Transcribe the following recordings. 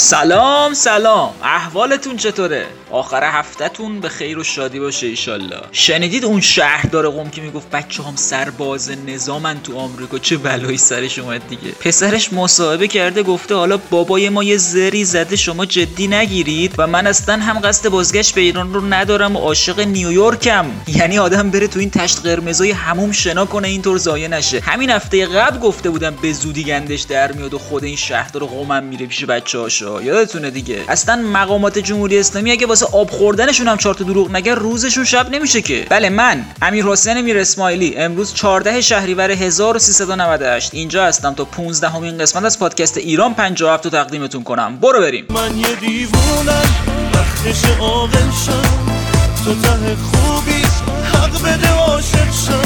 سلام سلام. احوالتون چطوره؟ آخر هفتهتون به خیر و شادی باشه ایشالله. شنیدید اون شهردار قوم که می‌گفت بچه هم سرباز نظامن تو آمریکا؟ چه بلایی سرش اومد دیگه؟ پسرش مصاحبه کرده گفته حالا بابای ما یه زری زده شما جدی نگیرید و من اصلا هم قصد بازگشت به ایران رو ندارم و عاشق نیویورکم. یعنی آدم بره تو این تشت قرمزای هموم شنا کنه اینطور زایه نشه. همین هفته قبل گفته بودم به زودی گندش در میاد و خود این شهردار قومم میره پیش بچه هاشا یادتونه دیگه. اصلا مقامات جمهوری اسلامی اگه واسه آب خوردنشون هم چهار تا دروغ نگه روزشون شب نمیشه که. بله من امیر حسین میر اسماعیلی امروز 14 شهریور 1398 اینجا هستم تا 15 همین قسمت از پادکست ایران 57 رو تقدیمتون کنم. برو بریم. من یه دیوونم وقتش عاقل شم. تو ته خوبی حق بده عاشق شم.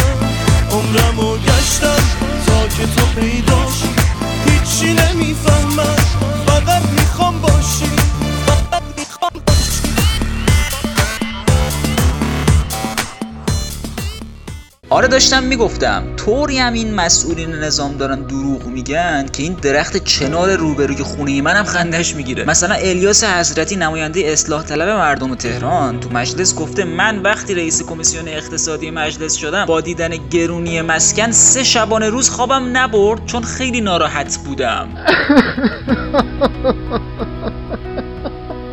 عمرمو گشتم تا که تو پیداش هیچی نمی‌فهمم. آره داشتم می‌گفتم. طوری هم این مسئولین نظام دارن دروغ میگن که این درخت چنار روبروی خونه منم خندش می‌گیره. مثلا الیاس حضرتی نماینده اصلاح طلب مردم تهران تو مجلس گفته من وقتی رئیس کمیسیون اقتصادی مجلس شدم با دیدن گرونی مسکن سه شبانه روز خوابم نبرد چون خیلی ناراحت بودم.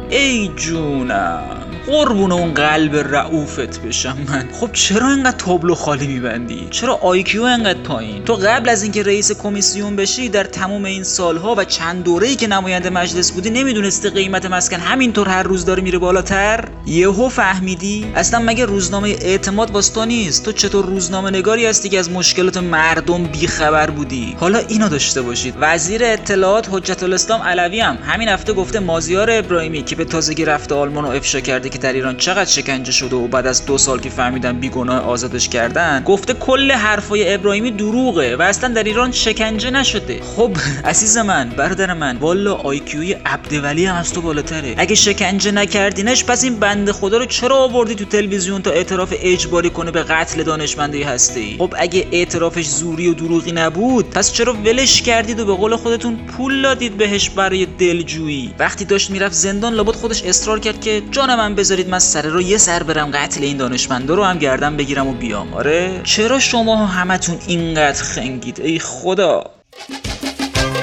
ای جونم. قربون اون قلب رعوفت بشم من. خب چرا اینقدر تابلو خالی میبندی؟ چرا آیکیو اینقدر پایین؟ تو قبل از اینکه رئیس کمیسیون بشی در تمام این سالها و چند دوره‌ای که نماینده مجلس بودی نمی‌دونستی قیمت مسکن همینطور هر روز داره میره بالاتر؟ یهو فهمیدی؟ اصلا مگه روزنامه اعتماد واسه تو نیست؟ تو چطور روزنامه نگاری هستی که از مشکلات مردم بیخبر بودی؟ حالا اینو داشته باشید. وزیر اطلاعات حجت الاسلام علوی هم همین هفته گفته مازیار ابراهیمی که به تازگی رفته آلمان و افشا کرده که در ایران چقدر شکنجه شده و بعد از دو سال که فهمیدن بیگناه آزادش کردن گفته کل حرفای ابراهیمی دروغه و اصلا در ایران شکنجه نشده. خب عزیز من برادر من والا آیکیوی عبدولی هم از تو بالاتره. اگه شکنجه نکردینش پس این بنده خدا رو چرا آوردی تو تلویزیون تا اعتراف اجباری کنه به قتل دانشمنده هسته ای خب اگه اعترافش زوری و دروغی نبود پس چرا ولش کردید و به قول خودتون پول دادید بهش برای دلجویی؟ وقتی داشت می‌رفت زندان لابد خودش اصرار کرد که جان من بذارید من سر رو یه سر برم قتل این دانشمنده رو هم گردن بگیرم و بیام. آره؟ چرا شما همتون اینقدر خنگید؟ ای خدا.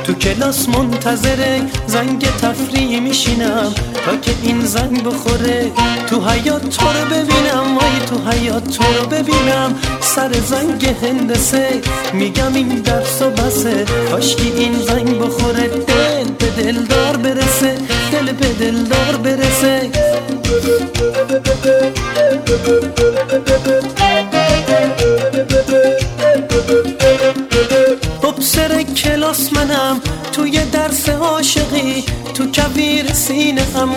تو کلاس منتظر زنگ تفریح میشینم تا که این زنگ بخوره. تو حیات تو رو ببینم وای تو حیات تو رو ببینم. سر زنگ هندسه میگم این درس و بسه. کاشکی این زنگ بخوره دل به دلدار برسه. دل به دلدار برسه. سر کلاس منم توی درس عاشقی. تو کویر سینه هم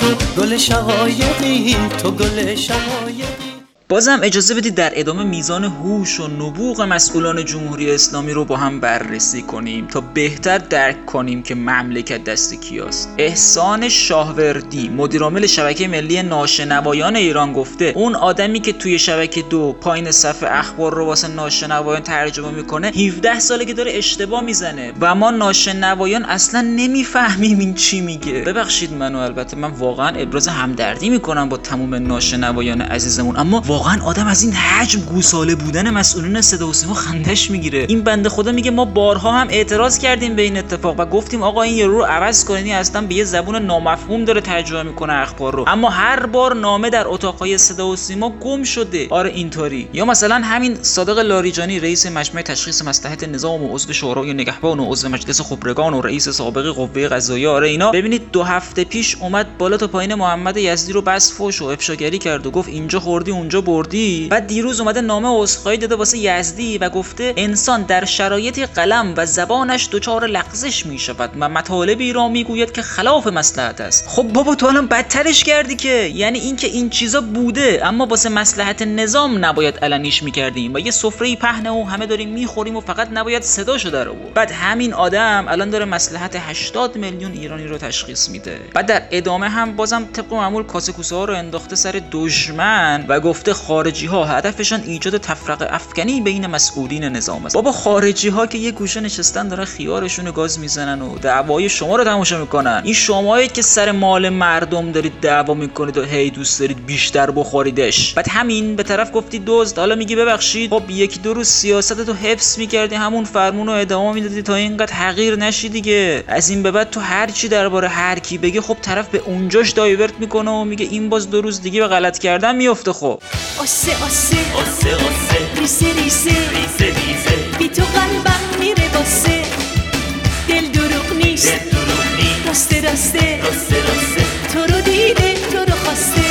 تو گل شقایقی. تو گل شقایقی. بازم اجازه بدید در ادامه میزان هوش و نبوغ مسئولان جمهوری اسلامی رو با هم بررسی کنیم تا بهتر درک کنیم که مملکت دست کیاست. احسان شاهوردی مدیرعامل شبکه ملی ناشنوایان ایران گفته اون آدمی که توی شبکه دو پایین صفحه اخبار رو واسه ناشنوایان ترجمه می‌کنه 17 ساله که داره اشتباه می‌زنه و ما ناشنوایان اصلا نمی‌فهمیم این چی میگه. ببخشید منو البته من واقعا ابراز همدردی می‌کنم با تمام ناشنوایان عزیزمون اما واقعا آدم از این حجم گوساله بودن مسئولین صدا و سیما خندش می‌گیره. این بنده خدا میگه ما بارها هم اعتراض کردیم به این اتفاق و گفتیم آقا این یارو رو عوض کنید اصلا به یه زبون نامفهوم داره ترجمه می‌کنه اخبار رو. اما هر بار نامه در اتاقهای صدا و سیما گم شده. آره اینطوری. یا مثلا همین صادق لاریجانی رئیس مجمع تشخیص مصلحت نظام و عضو شورای نگهبان و عضو مجلس خبرگان و رئیس سابق قوه قضاییه آره اینا. ببینید دو هفته پیش اومد بالا تا پایین محمد یزدی رو بس فوش و افشاگری کرد و گفت اینجا خوردی اونجا بردی بعد دیروز اومده نامه عذرخواهی داده واسه یزدی و گفته انسان در شرایط قلم و زبانش دچار لغزش می شود و مطالبی را می‌گوید که خلاف مصلحت است. خب بابا تو الان بدترش کردی که. یعنی اینکه این چیزا بوده اما واسه مصلحت نظام نباید علنیش می‌کردیم و یه سفره پهنه و همه داریم می‌خوریم و فقط نباید صداشو در آورد. بعد همین آدم الان داره مصلحت 80 میلیون ایرانی رو تشخیص میده. بعد در ادامه هم بازم طبق معمول کاسه کوسه ها رو انداخته سر دشمن و گفته خارجی ها هدفشان ایجاد تفرقه افکنی بین مسئولین نظام است. بابا خارجی ها که یه گوشه نشستن دارن خیارشون گاز می‌زنن و دعوای شما رو تماشا می‌کنن. این شمایید که سر مال مردم دارید دعوا می‌کنید و هی دوست دارید بیشتر بخوریدش. بعد همین به طرف گفتی دزد. حالا میگی ببخشید. خب یکی دو روز سیاست تو حفظ می‌کردی. همون فرمون رو ادامه می‌دادی تا اینقدر حقیر نشی دیگه. از این به بعد تو هر چی درباره هر کی بگی خب طرف به اونجاش دایورت می‌کنه و میگه این باز دو روز دیگه به غلط کردن میفته خب. آسه آسه آسه آسه ریسه ریسه ریسه ریسه بی تو قلبم میره باسه دل دروغ نیست دل دروغ نیست راسته راسته راسته راسته تو رو دیده تو رو خواسته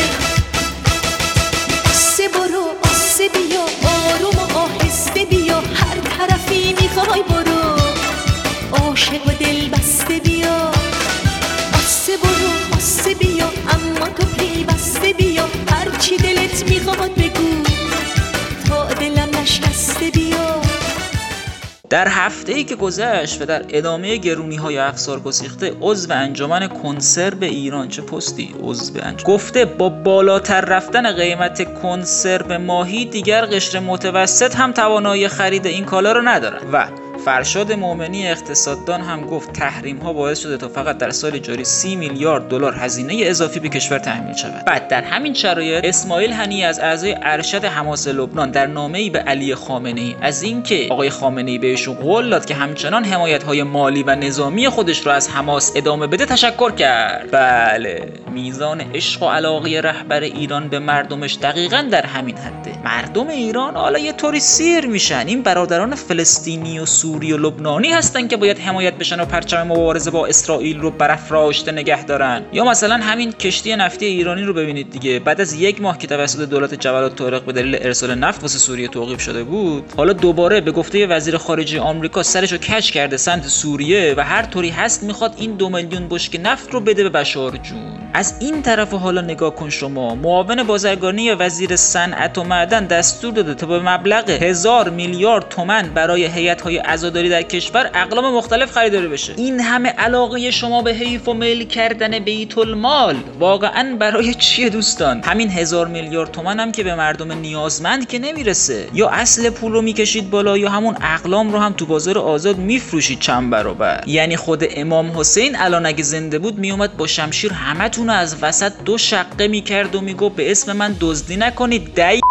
در هفته ای که گذشت و در ادامه گرونی های افسار گسیخته عضو انجمن کنسرو ایران چه پستی؟ عضو انجمن. گفته با بالاتر رفتن قیمت کنسرو ماهی دیگر قشر متوسط هم توانایی خرید این کالا رو ندارن و فرشاد مؤمنی اقتصاددان هم گفت تحریم ها باعث شده تا فقط در سال جاری 30 میلیارد دلار هزینه اضافی به کشور تحمیل شود. بعد در همین شرایط اسماعیل هنی از اعضای ارشد حماس لبنان در نامه‌ای به علی خامنه ای از اینکه آقای خامنه ای بهشون قول داد که همچنان حمایت های مالی و نظامی خودش را از حماس ادامه بده تشکر کرد. بله میزان عشق و علاقه رهبر ایران به مردمش دقیقا در همین حده. مردم ایران حالا یه طوری سیر میشن. این برادران فلسطینی و سوری و لبنانی هستن که باید حمایت بشن و پرچم مبارزه با اسرائیل رو برافراشته نگه دارن. یا مثلا همین کشتی نفتی ایرانی رو ببینید دیگه. بعد از یک ماه که توسط دولت جبل طارق به دلیل ارسال نفت واسه سوریه توقیف شده بود حالا دوباره به گفته وزیر خارجه آمریکا سرش رو کش کرده سمت سوریه و هر طوری هست می‌خواد این دو میلیون بشک نفت رو بده به بشار جون. از این طرف حالا نگاه کن شما. معاون بازرگانی وزیر صنعت و معدن دستور داده تا به مبلغ هزار میلیارد تومن برای هیئت‌های عزاداری در کشور اقلام مختلف خریداری بشه. این همه علاقه شما به حیف و میل کردن بیت المال واقعا برای چیه دوستان؟ همین هزار میلیارد تومن هم که به مردم نیازمند که نمی‌رسه. یا اصل پول رو می‌کشید بالا یا همون اقلام رو هم تو بازار آزاد میفروشید چند برابر. یعنی خود امام حسین الان اگه زنده بود میومد با شمشیر همتون رو از وسط دو شقه می‌کرد و میگو به اسم من دزدی نکنید دای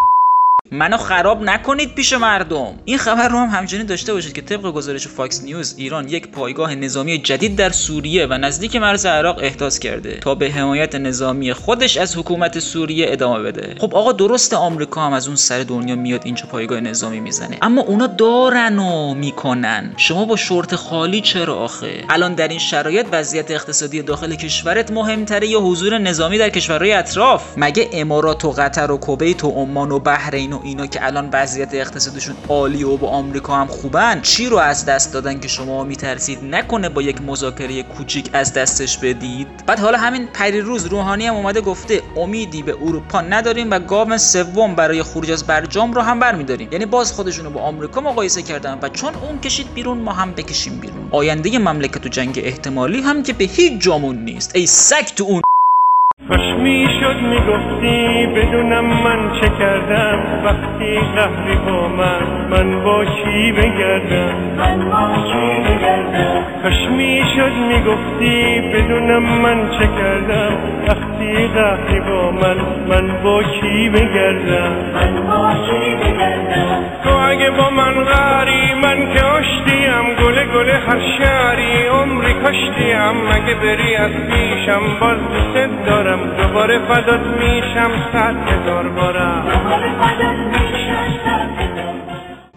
منو خراب نکنید پیش مردم. این خبر رو هم همچنین داشته باشید که طبق گزارش فاکس نیوز ایران یک پایگاه نظامی جدید در سوریه و نزدیک مرز عراق احداث کرده تا به حمایت نظامی خودش از حکومت سوریه ادامه بده. خب آقا درست آمریکا هم از اون سر دنیا میاد اینجا پایگاه نظامی می‌زنه. اما اونا دارن و می‌کنن. شما با شورت خالی چرا آخه؟ الان در این شرایط وضعیت اقتصادی داخل کشورت مهمتره یا حضور نظامی در کشورهای اطراف؟ مگه امارات و قطر و کویت و عمان و بحرین و اینا که الان وضعیت اقتصادشون عالی و با آمریکا هم خوبن چی رو از دست دادن که شما میترسید؟ نکنه با یک مذاکره کوچیک از دستش بدید. بعد حالا همین پریروز روحانی هم اومده گفته امیدی به اروپا نداریم و گام سوم برای خروج از برجام رو هم برمیداریم. یعنی باز خودشونو با آمریکا مقایسه کردن و چون اون کشید بیرون ما هم بکشیم بیرون. آینده مملکت و جنگ احتمالی هم که به هیچ جامون نیست. ای سگ تو اون می‌شد می‌گفتی بدونم من چه کردم. وقتی قهری با من من با کی بگردم؟ من با کی بگردم؟ کاش می‌شد می‌گفتی بدونم من چه کردم. وقتی قهری با من من با کی بگردم؟ من با کی بگردم؟ تو اگه با من غری من که آشتیم گله گله هر شهری عمری کاشتیم مگه بری از پیشم باز دوست دارم؟ دوباره فدات میشم. صد هزار بارم.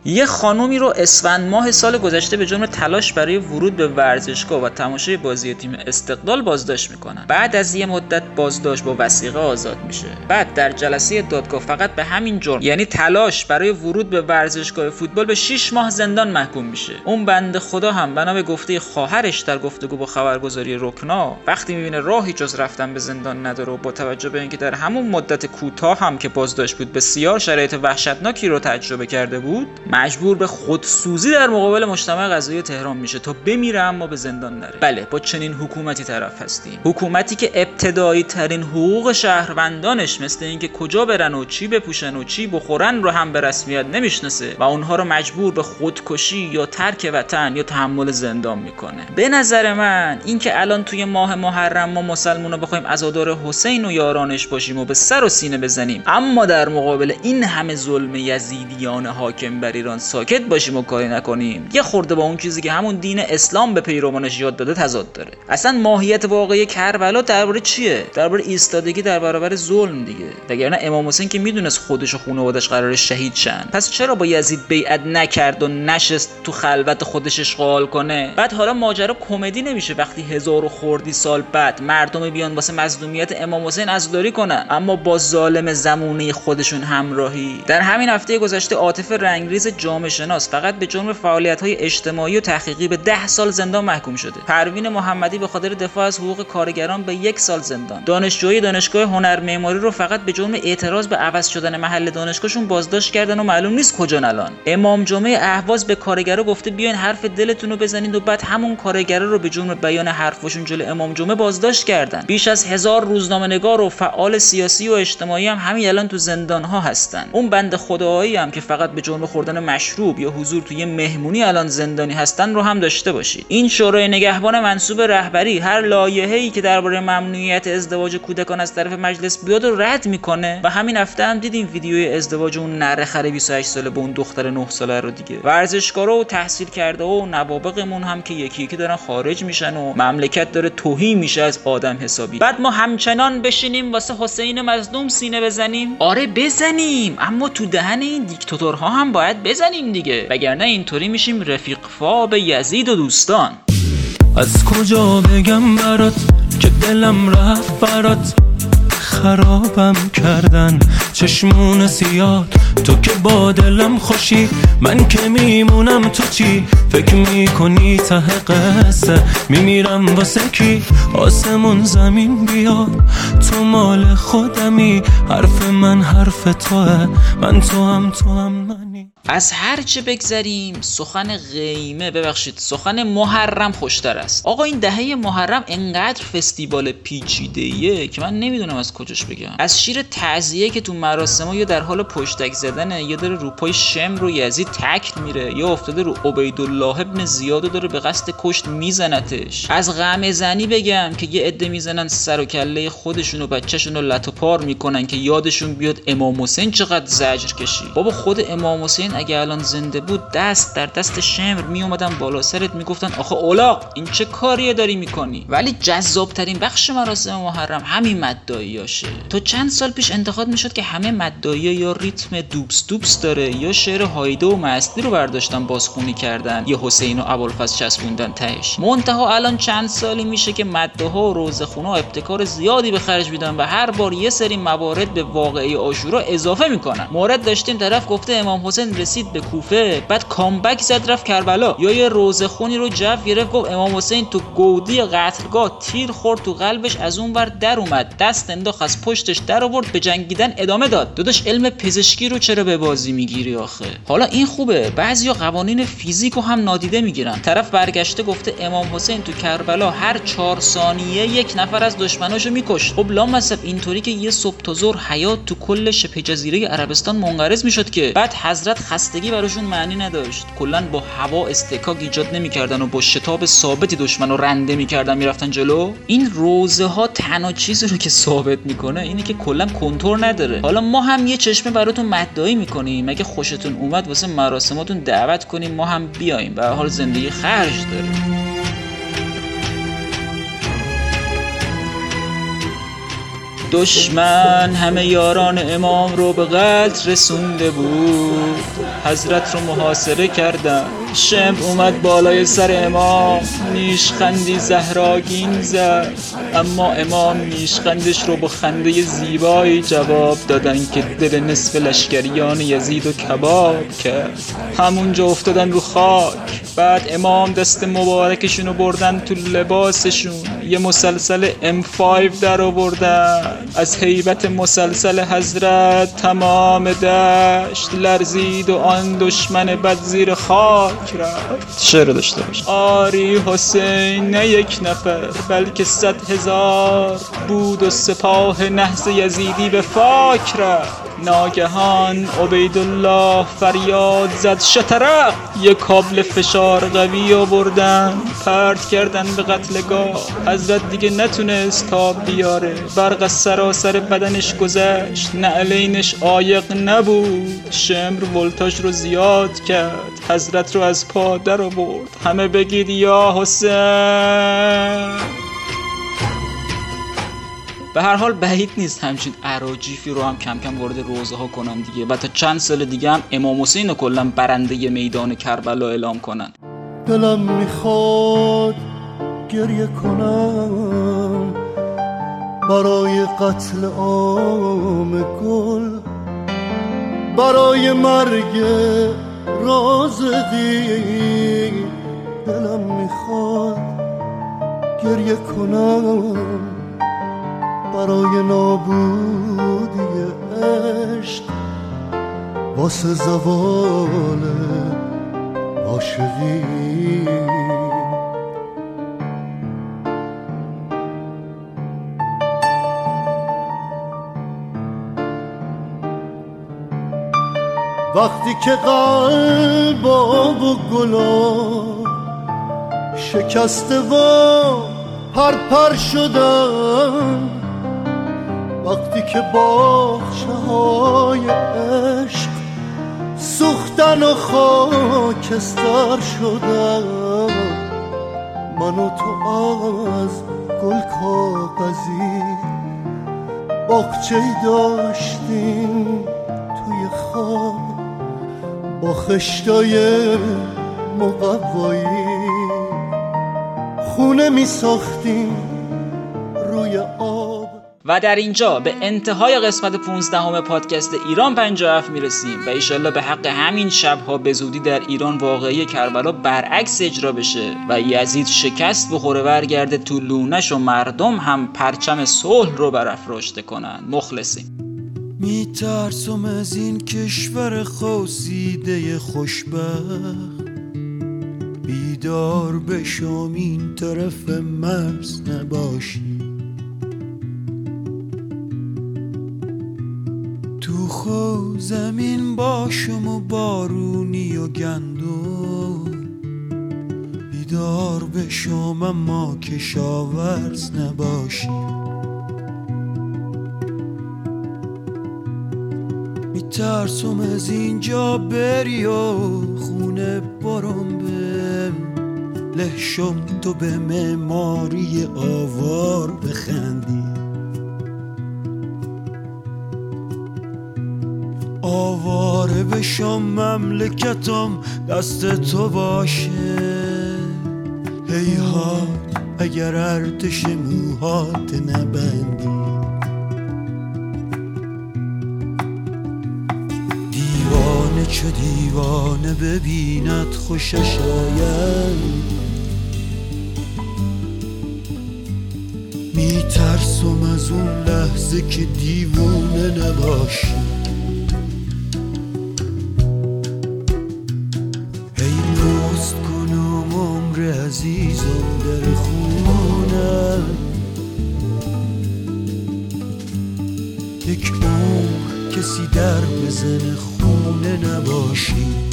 یه خانومی رو اسفند ماه سال گذشته به جرم تلاش برای ورود به ورزشگاه و تماشای بازی تیم استقلال بازداشت می‌کنن. بعد از یه مدت بازداشت با وسیقه آزاد میشه. بعد در جلسه دادگاه فقط به همین جرم یعنی تلاش برای ورود به ورزشگاه فوتبال به 6 ماه زندان محکوم میشه. اون بنده خدا هم بنا به گفته خواهرش در گفتگو با خبرگزاری رکنا وقتی می‌بینه راهی جز رفتن به زندان نداره و با توجه به اینکه در همون مدت کوتاه هم که بازداشت بود بسیار شرایط وحشتناکی رو تجربه کرده بود مجبور به خودسوزی در مقابل مجتمع قضایی تهران میشه. تا بمیره اما به زندان نره. بله با چنین حکومتی طرف هستیم. حکومتی که ابتدایی ترین حقوق شهروندانش مثل اینکه کجا برن و چی بپوشن و چی بخورن رو هم به رسمیت نمی‌شناسه و اونها رو مجبور به خودکشی یا ترک وطن یا تحمل زندان می‌کنه. به نظر من اینکه الان توی ماه محرم ما مسلمونا بخوایم عزادار حسین و یارانش باشیم و به سر و سینه بزنیم اما در مقابل این همه ظلم یزیدیان حاکم بر ایران ساکت باشیم و کاری نکنیم. یه خورده با اون چیزی که همون دین اسلام به پیروانش یاد داده تضاد داره. اصلا ماهیت واقعی کربلا درباره چیه؟ درباره ایستادگی در برابر ظلم دیگه. وگرنه امام حسین که می‌دونست خودش و خانوادش قرار شهید شن. پس چرا با یزید بیعت نکرد و نشست تو خلوت خودش اشغال کنه؟ بعد حالا ماجرا کمدی نمیشه وقتی هزار و خوردی سال بعد مردم بیان واسه مظلومیت امام حسین عزاداری کنن. اما با ظالم زمونه خودشون همراهی. در همین هفته گذشته عاطف رنگریز جامعه شناس فقط به جرم فعالیت های اجتماعی و تحقیقی به ده سال زندان محکوم شده. پروین محمدی به خاطر دفاع از حقوق کارگران به یک سال زندان. دانشجوی دانشگاه هنر معماری رو فقط به جرم اعتراض به عوض شدن محل دانشگاهشون بازداشت کردن و معلوم نیست کجا الان. امام جمعه اهواز به کارگرا گفته بیاین حرف دلتون رو بزنید و بعد همون کارگرا رو به جرم بیان حرفشون جلو امام جمعه بازداشت کردن. بیش از هزار روزنامه نگار و فعال سیاسی و اجتماعی هم همین الان تو زندان ها هستن. اون بند خدایی هم که فقط به جرم خوردن مشروب یا حضور توی مهمونی الان زندانی هستن رو هم داشته باشید. این شورای نگهبان منصوب رهبری هر لایحه‌ای که درباره ممنوعیت ازدواج کودکان از طرف مجلس بیاد و رد می‌کنه. و همین هفته هم دیدیم ویدیوی ازدواج اون نره خره 28 ساله با اون دختر 9 ساله رو دیگه. ورزشکارا و تحصیل کرده و نوابقمون هم که یکی یکی دارن خارج میشن و مملکت داره توهین میشه از آدم حسابی. بعد ما همچنان بشینیم واسه حسین مظلوم سینه بزنیم. آره بزنیم اما تو دهن این دیکتاتورها هم باید بزنیم دیگه. وگرنه اینطوری میشیم رفیق فاب یزید و دوستان. از کجا بگم برات که دلم رفت برات؟ خرابم کردن چشمون سیاد تو که با دلم خوشی من که میمونم تو چی؟ فکر می‌کنی ته قصه میمیرم واسه کی؟ آسمون زمین بیاد تو مال خودمی. حرف من حرف توه من تو هم تو هم منی. از هر چه بگذریم سخن قیمه ببخشید سخن محرم خوشتر است. آقا این دهه محرم انقدر فستیوال پیچیده که من نمی‌دونم از کجاش بگم. از شیر تعزیه که تو مراسم یا در حال پشتک زدنه یا داره روپای شم رو یزید تکل میره یا افتاده رو عبیدالله ابن زیاد داره به قصد کشت میزنتش. از غم زنی بگم که یه عده می‌زنن سر و کله خودشون و بچهشون رو لط و پار می‌کنن که یادشون بیاد امام حسین چقدر زجر کشید. بابا خود امام حسین اگه الان زنده بود دست در دست شمر می اومدن بالا. سرت می‌گفتن آخه اولاق این چه کاریه داری می‌کنی؟ ولی جذاب ترین بخش مراسم محرم همین مدعیاشه تا چند سال پیش انتقاد می‌شد که همه مدعی یا ریتم دوبس دوبس داره یا شعر هایده و مستی رو برداشتن بازخونی کردن یا حسین و ابوالفضل چسبوندن تهش. منتها الان چند سالی میشه که مدعها و روزخونا ابتکار زیادی به خرج میدن و هر بار یه سری موارد به واقعی آشورا اضافه می‌کنن. مورد داشتیم طرف گفته امام حسین رسید به کوفه. بعد کامبک زد رفت کربلا. یا یه روزه خونی رو جو گرفت گفت امام حسین تو گودی قتلگاه تیر خورد تو قلبش از اون ور در اومد. دست انداخت از پشتش در آورد به جنگیدن ادامه داد. داداش علم پزشکی رو چرا به بازی می‌گیری آخه؟ حالا این خوبه. بعضیا قوانین فیزیک رو هم نادیده می‌گیرن. طرف برگشته گفته امام حسین تو کربلا هر چهار ثانیه یک نفر از دشمناشو میکشت. خب لامصب اینطوری که یه صبح تا ظهر حیات تو کل شبه جزیره عربستان منقرض می‌شد که. بعد حضرت خستگی براشون معنی نداشت. کلا با هوا استکاک ایجاد نمی‌کردن و با شتاب ثابتی دشمن رو رنده می‌کردن می‌رفتن جلو. این روزه ها تنها چیزی رو که ثابت می‌کنه اینه که کلا کنتور نداره. حالا ما هم یه چشمه براتون مدعی می‌کنیم. اگه خوشتون اومد واسه مراسماتون دعوت کنیم ما هم بیایم به حال زندگی خرج داره دشمن همه یاران امام رو به قتل رسونده بود. حضرت رو محاصره کردن. شم اومد بالای سر امام نیشخندی زهراگین زد. اما امام نیشخندش رو با خنده زیبایی جواب دادن که دل نصف لشکریان یزید و کباب کرد. همونجا افتادن رو خاک. بعد امام دست مبارکشونو بردن تو لباسشون. یه مسلسل M5 در آوردن. از حیبت مسلسل حضرت تمام دشت لرزید و آن دشمن بد زیر خاک رفت. شعر داشته باش. آری حسین نه یک نفر بلکه صد هزار بود و سپاه نحس یزیدی به فاک رفت. ناگهان عبیدالله فریاد زد. شترق یک کابل فشار قوی آوردن. پرت کردن به قتلگاه حضرت دیگه نتونست تاب بیاره. برق از سراسر بدنش گذشت. نعلینش آیق نبود. شمر ولتاژ رو زیاد کرد. حضرت رو از پا در آورد. همه بگید یا حسین! به هر حال بعید نیست همچین عراجیفی رو هم کم کم وارد روزه ها کنن دیگه. و تا چند سال دیگه هم امام حسین کلا برنده میدان کربلا اعلام کنن. دلم می‌خواد گریه کنم. برای قتل عام گل برای مرگ رازقی دلم می‌خواد گریه کنم. برای نابودی عشق واسه زوال عاشقی. وقتی که قلب و گلا شکسته و پرپر شدن وقتی که باخشه های عشق سوختن و خاکستر شدن من و تو از گل کاغذی باغچه داشتیم توی خواب با خشتای مقوایی خونه می ساختیم و در اینجا به انتهای قسمت 15 همه پادکست ایران 57 می‌رسیم و ایشالله به حق همین شبها به زودی در ایران واقعی کربلا برعکس اجرا بشه و یزید شکست بخوره برگرده تو لونش و مردم هم پرچم صلح رو برافراشته کنن. مخلصیم. میترسم از این کشور خوسیده خوشبخت. بیدار بشم این طرف مرز نباشی زمین باشم و بارونی و گندم. بیدار بشم اما کشاورز نباشی. میترسم از اینجا بری و خونه برم به لحشم تو به معماری آوار بخندی. آواره بشم مملکتم دست تو باشه. هیهات اگر ارتش موهات نبندی. دیوانه چه دیوانه ببیند خوشش آید. میترسم از اون لحظه که دیوونه نباشی. عزیزم در خونم. یک عمر کسی در بزن خونه نباشی.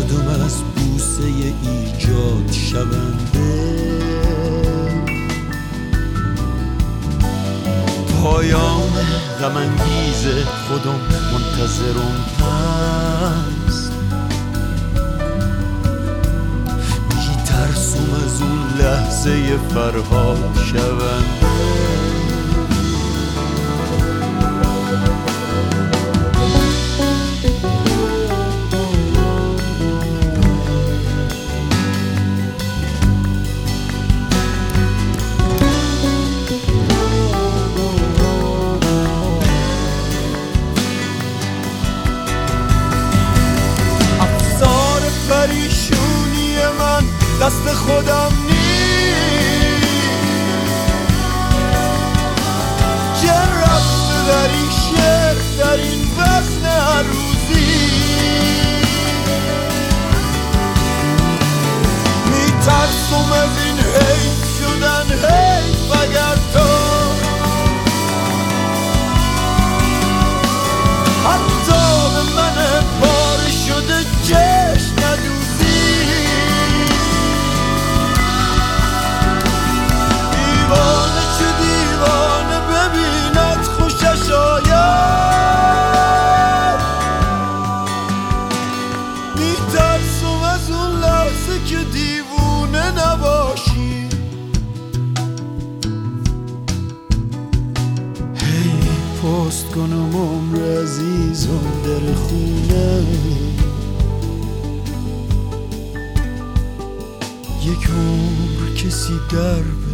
شدم از بوسه ایجاد شونده. پایان غم انگیز خودم منتظرم هست. میترسم از اون لحظه فرهاد شونده. یک